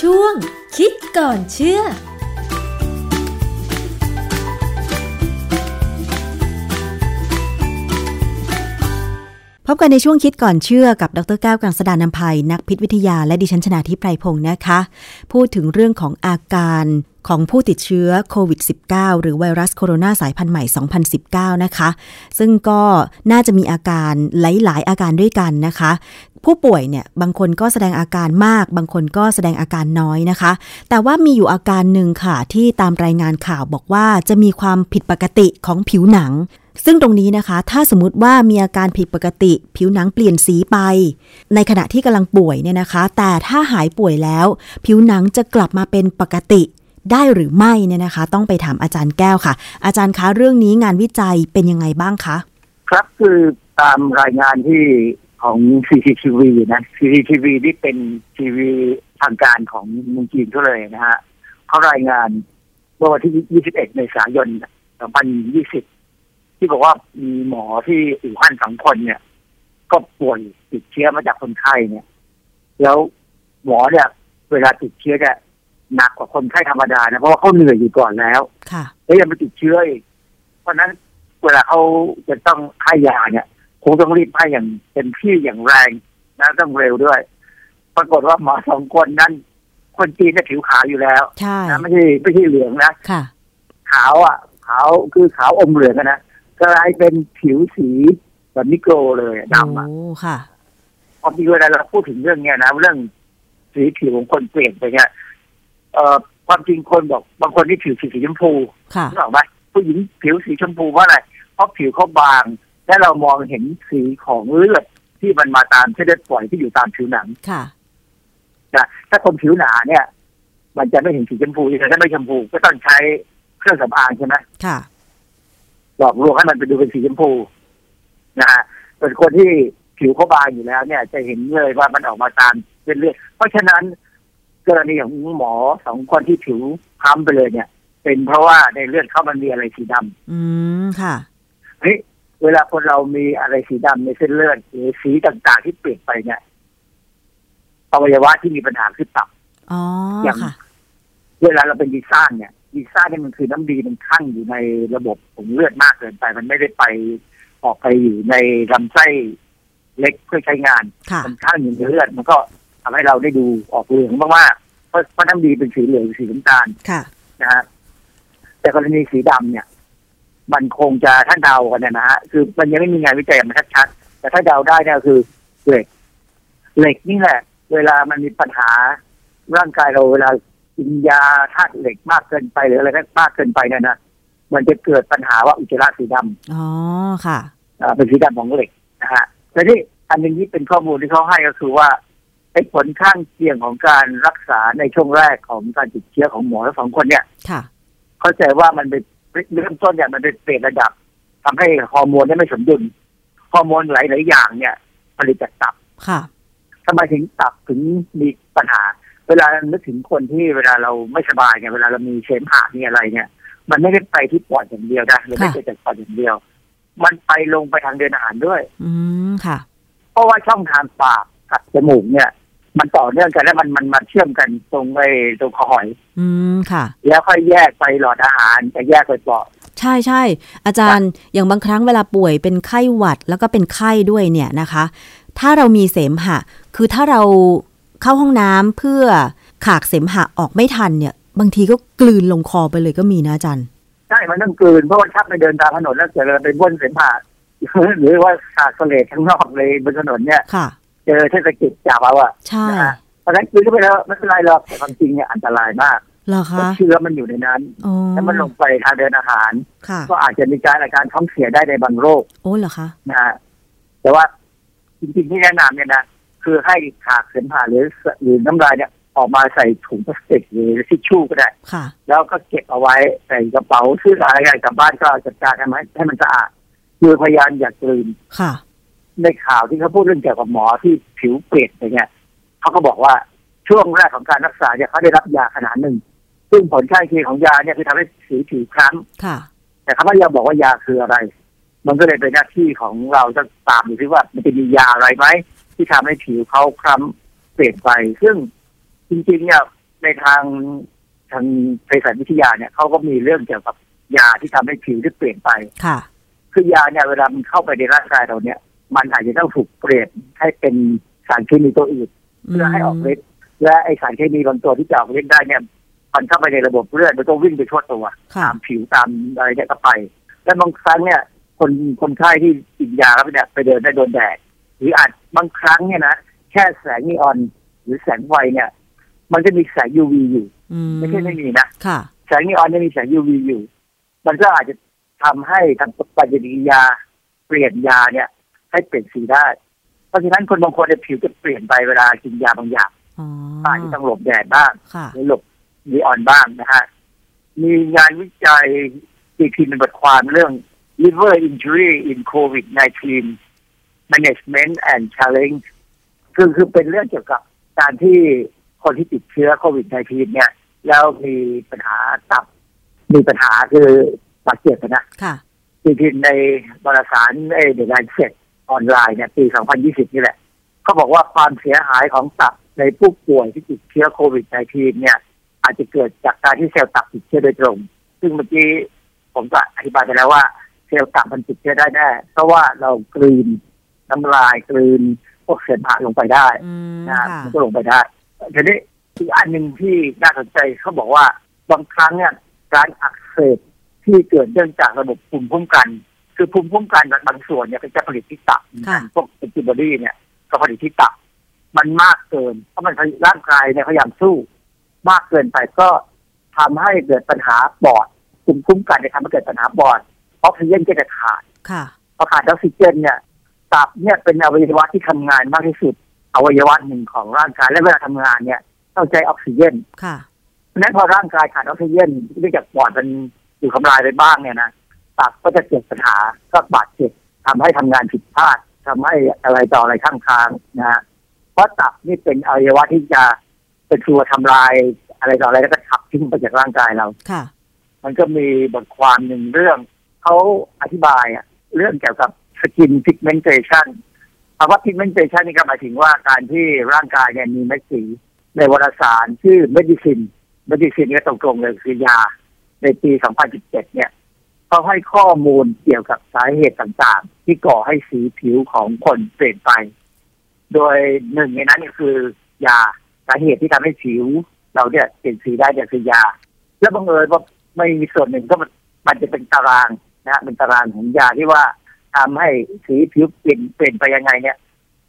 ช่วงคิดก่อนเชื่อ พบกันในช่วงคิดก่อนเชื่อกับดรแก้วกังสดานนภัย นักพิษวิทยาและดิฉันชนาทิพไพรพงศ์นะคะ พูดถึงเรื่องของอาการของผู้ติดเชื้อโควิด -19 หรือไวรัสโคโรนาสายพันธุ์ใหม่ 2019 นะคะ ซึ่งก็น่าจะมีอาการหลาย ๆ อาการด้วยกันนะคะ ผู้ป่วยเนี่ยบางคนก็แสดงอาการมาก บางคนก็แสดงอาการน้อยนะคะ แต่ว่ามีอยู่อาการหนึ่งค่ะ ที่ตามรายงานข่าวบอกว่าจะมีความผิดปกติของผิวหนัง ซึ่งตรงนี้นะคะ ถ้าสมมติว่ามีอาการผิดปกติ ผิวหนังเปลี่ยนสีไป ในขณะที่กำลังป่วยเนี่ยนะคะ แต่ถ้าหายป่วยแล้ว ผิวหนังจะกลับมาเป็นปกติได้หรือไม่เนี่ยนะคะ ต้องไปถามอาจารย์แก้วค่ะ อาจารย์คะเรื่องนี้งานวิจัยเป็นยังไงบ้างคะครับคือตามรายงานที่ของ CCTV นะ CCTV ที่เป็นทีวีทางการของเมืองจีนเขาเลยนะฮะเขารายงานเมื่อวันที่ 21 เมษายน 2020 ที่บอกว่ามีหมอที่อู่ฮั่นสองคนเนี่ย ก็ป่วยติดเชื้อมาจากคนไข้เนี่ย แล้วหมอเนี่ย เวลาติดเชื้อเนี่ยหนักกว่าคนไข้ธรรมดานะเพราะว่าเขาเหนื่อยอยู่ก่อนแล้วค่ะแล้วยังมาติดเชื้ออีกเพราะฉะนั้นเวลาเขาจะต้องให้ยาเนี่ยคงต้องรีบให้อย่างเต็มที่อย่างแรงนะต้องเร็วด้วย ปรากฏว่าหมอสองคนนั้น คนจีนจะผิวขาวอยู่แล้วใช่นะไม่ใช่ไม่ใช่เหลืองนะค่ะ ขาวอะขาวคือขาวอมเหลืองอะนะ กลายเป็นผิวสีแบบนิโกรเลยอะดำอะโอ้ค่ะพอมีเวลาเราพูดถึงเรื่องเนี้ยนะเรื่องสีผิวของคนเปลี่ยนไปเนี่ยเอ่อความจริงคนบอกบางคนที่ผิวสีสีชมพูค่ะนึกออกไหมผู้หญิงผิวสีชมพูเพราะอะไรเพราะผิวเขาบาง และเรามองเห็นสีของเลือดที่มันมาตามเส้นเลือดฝอยที่อยู่ตามผิวหนังค่ะนะถ้าคนผิวหนาเนี่ย มันจะไม่เห็นสีชมพูแต่ถ้าไม่ชมพูก็ต้องใช้เครื่องสำอางใช่ไหมค่ะ หลอกลวงให้มันไปดูเป็นสีชมพูนะฮะส่วนคนที่ผิวเขาบางอยู่แล้ว เนี่ย จะเห็นเลยว่ามันออกมาตามเส้นเลือดเพราะฉะนั้นกรณีของหมอสองคนที่ผิวคล้ำไปเลยเนี่ย เป็นเพราะว่าในเลือดเขามันมีอะไรสีดำอืมค่ะเฮ้ยเวลาคนเรามีอะไรสีดำในเส้นเลือดหรือสีต่างๆที่เปลี่ยนไปเนี่ยอวัยวะที่มีปัญหาคือตับ อ๋ออย่างค่ะเวลาเราเป็นดีซ่านเนี่ย ดีซ่านเนี่ยมันคือน้ำดีมันคั่งอยู่ในระบบของเลือดมากเกินไป มันไม่ได้ไปออกไปอยู่ในลำไส้เล็กเพื่อใช้งานค่ะมันคั่งอยู่ในเลือดมันก็ทำให้เราได้ดูออกเหลืองมากๆเพราะเพราะน้ำดีเป็นสีเหลืองสีน้ำตาลค่ะนะฮะแต่กรณีสีดำเนี่ย มันคงจะถ้าเดากันเนี่ยนะฮะคือมันยังไม่มีงานวิจัยมาชัดๆแต่ถ้าเดาได้เนี่ยคือเหล็กเหล็กนี่แหละ เวลามันมีปัญหาร่างกายเราเวลา กินยาธาตุเหล็กมากเกินไปหรืออะไรมากเกินไปเนี่ยนะมันจะเกิดปัญหาว่าอุจจาระสีดำอ๋อค่ะอ่าเป็นสีดำของเหล็กนะฮะแต่ที่อันหนึงที่เป็นข้อมูลที่เขาให้ก็คือว่าไอ้ผลข้างเคียงของการรักษาในช่วงแรกของการติดเชื้อของหมอทั้งสองคนเนี่ย ค่ะ เข้าใจว่ามันเป็นเริ่มต้นเนี่ยมันเป็นเปลี่ยนระดับทำให้ฮอร์โมนเนี่ยไม่สมดุลฮอร์โมนหลายๆอย่างเนี่ย ผลิตจากตับ ค่ะทำไมถึงตับถึงมีปัญหา เวลานึกถึงคนที่เวลาเราไม่สบายเนี่ยเวลาเรามีเสมหะมีอะไรเนี่ย มันไม่ได้ไปที่ปอดอย่างเดียวนะหรือไม่ค่ะใช่จากปอดอย่างเดียว มันไปลงไปทางเดินอาหารด้วย อืมค่ะ เพราะว่าช่องทางปากกับจมูกเนี่ย มันต่อเนื่องกันแล้วมันมันมาเชื่อมกันตรงไอ้ตรงคอหอย อืมค่ะ แล้วค่อยแยกไปหลอดอาหารจะแยกไปปอดใช่ใช่อาจารย์อย่างบางครั้งเวลาป่วยเป็นไข้หวัดแล้วก็เป็นไข้ด้วยเนี่ยนะคะ ถ้าเรามีเสมหะ คือถ้าเรา เข้าห้องน้ำเพื่อขากเสมหะออกไม่ทันเนี่ย บางทีก็กลืนลงคอไปเลยก็มีนะอาจารย์ใช่มันต้องกลืนเพราะว่าถ้าไปเดินตามถนนแล้วเกิดเราไปบ้วนเสมหะหรือว่าขาดเสลดข้างนอกเลยบนถนนเนี่ยค่ะเจอเทศกิจจับเอาอะใช่นะฮะเพราะฉะนั้นกลืนเข้าไปแล้วไม่เป็นไรหรอกแต่ความจริงเนี่ยอันตรายมากเหรอเพราะคะเชื้อมันอยู่ในนั้นอ๋อแล้วมันลงไปทางเดินอาหารค่ะก็อาจจะมีการอาการท้องเสียได้ในบางโรค โอ้เหรอคะนะฮะแต่ว่าจริงๆที่แนะนำเนี่ยนะ คือให้ขากเสมหะหรือหรือน้ำลายเนี่ยออกมาใส่ถุงพลาสติกหรือทิชชู่ก็ได้ ค่ะ แล้วก็เก็บเอาไว้ใส่กระเป๋าซื้ออะไรอะไรกลับบ้านก็จัดการให้มันให้มันสะอาดคือพยายามอย่ากลืนค่ะ ในข่าวที่เขาพูดเรื่องเกี่ยวกับหมอที่ผิวเปลี่ยนไปเนี่ยเขาก็บอกว่าช่วงแรกของการรักษาเนี่ยเขาได้รับยาขนาดหนึ่ง ซึ่งผลข้างเคียงของยาเนี่ยคือทำให้สีผิวคล้ค่ะำแต่เขาไม่ยอมบอกว่ายาคืออะไร มันก็เลยเป็นหน้าที่ของเราจะตามดูซิว่ามันจะมียาอะไรไหม ที่ทำให้ผิวเขาคล้ำเปลี่ยนไป ซึ่งจริงๆเนี่ยในทางทางเภสัชวิทยาเนี่ยเขาก็มีเรื่องเกี่ยวกับยาที่ทำให้ผิวที่เปลี่ยนไปค่ะ คือยาเนี่ยเวลามันเข้าไปในร่างกายเราเนี่ย มันอาจจะต้องถูกเปลี่ยนให้เป็นสารเคมีตัวอื่นเพื่อให้ออกฤทธิ์และไอสารเคมีบางตัวที่จะออกฤทธิ์ได้เนี่ยมันเข้าไปในระบบเลือดมันก็วิ่งไปทั่วตัวค่ะตามผิวตามอะไรเนี่ยก็ไป แล้วบางครั้งเนี่ย คนคนไข้ที่กินยาแล้วเนี่ยไปเดินได้โดนแดด หรืออาจบางครั้งเนี่ยนะแค่แสงนีออน หรือแสงไฟเนี่ย มันจะมีแสง UV อยู่อืมไม่ใช่ไม่มีนะค่ะ แสงนีออนจะมีแสง UV อยู่ มันก็อาจจะทำให้ทางปฏิกิริยาเปลี่ยนยาเนี่ย ให้เปลี่ยนสีได้ เพราะฉะนั้นคนบางคนเนี่ยผิวจะเปลี่ยนไปเวลากินยาบางอย่างอ๋ออาจจะต้องหลบแดดบ้างค่ะหรือหลบนีออนบ้างนะฮะมีงานวิจัยตีพิมพ์เป็นบทความเรื่อง liver injury in COVID-19 management and challenge คือคือเป็นเรื่องเกี่ยวกับการที่คนที่ติดเชื้อโควิด -19 เนี่ย แล้วมีปัญหาตับ มีปัญหาคือบาดเจ็บนะค่ะตีพิมพ์ในวารสารเอเดลานเซ็ตออนไลน์เนี่ย ปี 2020 นี่แหละเขาบอกว่าความเสียหายของตับในผู้ป่วยที่ติดเชื้อโควิด -19 เนี่ย อาจจะเกิดจากการที่เซลล์ตับติดเชื้อโดยตรง ซึ่งเมื่อกี้ผมก็อธิบายไปแล้วว่า เซลล์ตับมันติดเชื้อได้แน่เพราะว่าเรากลืน น้ำลายกลืนพวกเศษผักลงไปได้อืมนะค่ะมันก็ลงไปได้ทีนี้อีกอันหนึ่งที่น่าสนใจเขาบอกว่าบางครั้งเนี่ยการอักเสบที่เกิดเนื่องจากระบบภูมิคุ้มกัน คือภูมิคุ้มกันบางส่วนเนี่ยก็จะผลิตที่ตับค่ะพวกแอนติบอดีเนี่ยก็ผลิตที่ตับมันมากเกิน เพราะมันร่างกายเนี่ยพยายามสู้ มากเกินไปก็ทำให้เกิดปัญหาปอดภูมิคุ้มกันเนี่ยทำให้เกิดปัญหาปอดออกซิเจนก็จะขาดค่ะพอขาดออกซิเจนเนี่ย ตับเนี่ยเป็นอวัยวะที่ทำงานมากที่สุด อวัยวะหนึ่งของร่างกายและเวลาทำงานเนี่ยต้องใช้ออกซิเจนค่ะเพราะฉะนั้นพอร่างกายขาดออกซิเจนเนื่องจากปอดมันถูกทำลายไปบ้างเนี่ยนะตับก็จะเกิดปัญหาก็บาดเจ็บทำให้ทำงานผิดพลาดทำให้อะไรต่ออะไรข้างทางนะฮะเพราะตับนี่เป็นอวัยวะที่จะเป็นตัวทำลายอะไรต่ออะไรแล้วก็ขับทิ้งไปจากร่างกายเราค่ะ มันก็มีบทความหนึ่งเรื่องเขาอธิบายอะเรื่องเกี่ยวกับ สกินพิกเมนเ t ชันคำว่าพิกเมนเ t ชันนี่ก็หมายถึงว่าการที่ร่างกายเนี่ยมีเม็ดสีในวารสารชื่อ Medicine Medicine ก็ตรงๆเลยคือยา ในปี 2017 เนี่ยเขาให้ข้อมูลเกี่ยวกับสาเหตุต่างๆ ที่ก่อให้สีผิวของคนเปลี่ยนไป โดยหนึ่งในนั้นก็คือยาสาเหตุที่ทำให้ผิว เราเนี่ยเปลี่ยนสีได้เนี่ยคือยา แล้วบังเอิญว่าไม่มีส่วนหนึ่งก็มันมันจะเป็นตารางนะฮะเป็นตารางของยาที่ว่า ทำให้สีผิวเปลี่ยนเปลี่ยนไปยังไงเนี่ย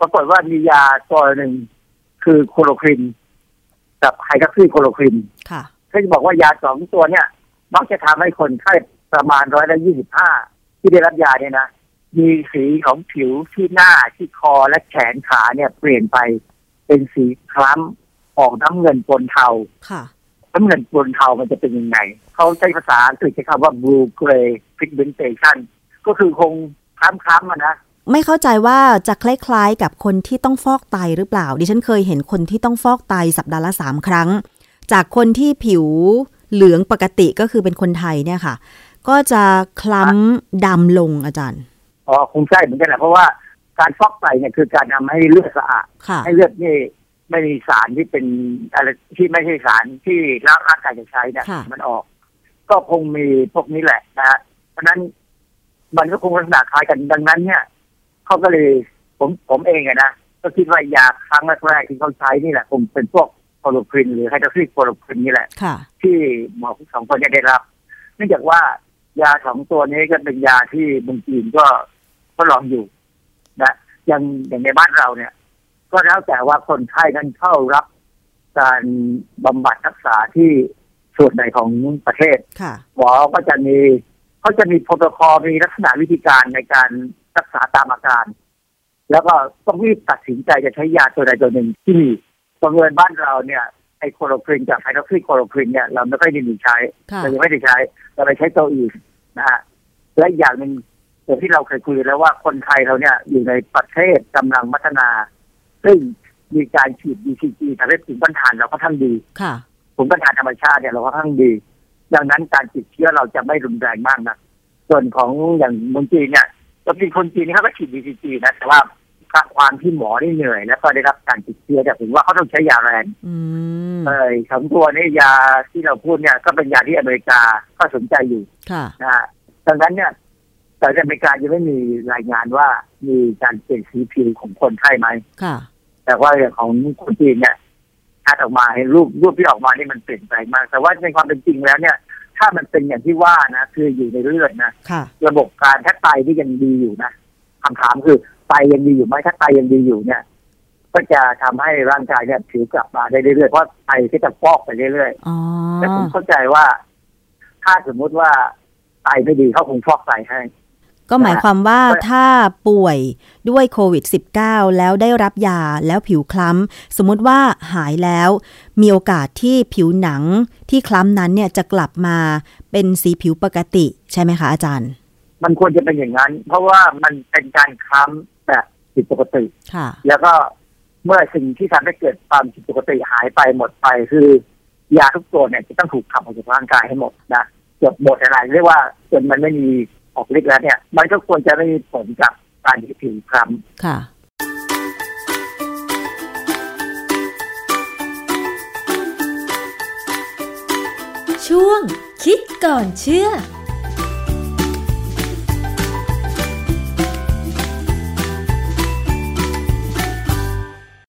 ปรากฏว่ามียาตัวหนึ่งคือโคโลครินกับไฮดรอกซีโคโลครินค่ะเขาจะบอกว่ายาสองตัวเนี่ย มักจะทำให้คนไข้ประมาณร้อยละยี่สิบห้าที่ได้รับยาเนี่ยนะมีสีของผิวที่หน้าที่คอและแขนขาเนี่ย เปลี่ยนไปเป็นสีคล้ำออกน้ำเงินปนเทาค่ะน้ำเงินปนเทามันจะเป็นยังไง เขาใช้ภาษาอังกฤษใช้คำว่า blue gray pigmentation ก็คือคง คล้ำๆอะนะไม่เข้าใจว่าจะคล้ายๆ กับคนที่ต้องฟอกไตหรือเปล่า ดิฉันเคยเห็นคนที่ต้องฟอกไตสัปดาห์ละสามครั้ง จากคนที่ผิวเหลืองปกติก็คือเป็นคนไทยเนี่ยค่ะ ก็จะคล้ำดำลงอาจารย์ อ๋อคงใช่เหมือนกันแหละเพราะว่าการฟอกไตเนี่ยคือการทำให้เลือดสะอาดค่ะให้เลือดนี่ไม่มีสารที่เป็นอะไรที่ไม่ใช่สารที่ร่างกายจะใช้เนี่ยค่ะมันออก ก็คงมีพวกนี้แหละนะฮะเพราะฉะนั้น มันก็คงลักษณะคล้ายกันดังนั้นเนี่ยเขาก็เลยผมผมเองอะนะก็คิดว่ายาครั้งแรกๆที่เขาใช้นี่แหละคงเป็นพวกโคโลครินหรือไฮดรอกซีโคโลครินนี่แหละค่ะที่หมอทั้งสองคนเนี่ยได้รับเนื่องจากว่ายาสองตัวนี้ก็เป็นยาที่เมืองจีนก็ทดลองอยู่นะอย่างอย่างในบ้านเราเนี่ย ก็แล้วแต่ว่าคนไข้นั้นเข้ารับการบำบัดรักษาที่ส่วนใดของประเทศค่ะหมอก็จะมี เขาจะมีโปรโตคอลมีลักษณะวิธีการในการรักษาตามอาการ แล้วก็ต้องรีบตัดสินใจจะใช้ยาตัวใดตัวหนึ่งที่มีประเมินบ้านเราเนี่ยไอโคโลครินกับไฮดรอกซีโคโลครินเนี่ยเราไม่ค่อยได้มีใช้ค่ะเรายังไม่ได้ใช้เราไปใช้ตัวอื่นนะฮะและอีกอย่างหนึ่งอย่างที่เราเคยคุยแล้วว่าคนไทยเราเนี่ยอยู่ในประเทศกำลังพัฒนา ซึ่งมีการฉีด BCG ทำให้ภูมิต้านทานเราค่อนข้างดีค่ะภูมิต้านทานธรรมชาติเนี่ยเราค่อนข้างดี ดังนั้นการติดเชื้อเราจะไม่รุนแรงมากนะส่วนของอย่างเมืองจีนเนี่ยก็มีคนจีนนี่เขาก็ฉีด BCG นะแต่ว่าความที่หมอได้เหนื่อย แล้วก็ได้รับการติดเชื้อแต่ถึงว่าเขาต้องใช้ยาแรงอืมเออสองตัวนี้ยาที่เราพูดเนี่ยก็เป็นยาที่อเมริกาก็สนใจอยู่ค่ะนะฮะดังนั้นเนี่ยแต่อเมริกายังไม่มีรายงานว่ามีการเปลี่ยนสีผิวของคนไข้ไหมค่ะแต่ว่าอย่างของคนจีนเนี่ย ชัดออกมาเห็นรูปรูปที่ออกมานี่มันเปลี่ยนไปมาก แต่ว่าในความเป็นจริงแล้วเนี่ย ถ้ามันเป็นอย่างที่ว่านะ คืออยู่ในเลือดนะค่ะระบบการถ้าไตที่ยังดีอยู่นะคำถามคือไตยังดีอยู่ไหมถ้าไตยังดีอยู่เนี่ย ก็จะทำให้ร่างกายเนี่ยผิวกลับมาได้เรื่อยๆเพราะไตก็จะฟอกไปเรื่อยอ๋อๆแต่ผมเข้าใจว่า ถ้าสมมุติว่าไตไม่ดีเขาคงฟอกไตให้ ก็หมายความว่าถ้าป่วยด้วยโควิด -19 แล้วได้รับยาแล้วผิวคล้ำ สมมุติว่าหายแล้ว มีโอกาสที่ผิวหนังที่คล้ำนั้นเนี่ยจะกลับมาเป็นสีผิวปกติใช่ไหมคะอาจารย์ มันควรจะเป็นอย่างนั้น เพราะว่ามันเป็นการคล้ำแบบผิดปกติค่ะ แล้วก็เมื่อสิ่งที่ทำให้เกิดความผิดปกติหายไปหมดไปคือยาทุกตัวเนี่ยจะต้องถูกขับออกจากร่างกายให้หมดนะเกือบหมดอะไรเรียกว่าจนมันไม่มี ออกฤทธิ์แล้วเนี่ย มันก็ควรจะได้มีผลกับการที่ผิวคล้ำค่ะ ช่วงคิดก่อนเชื่อ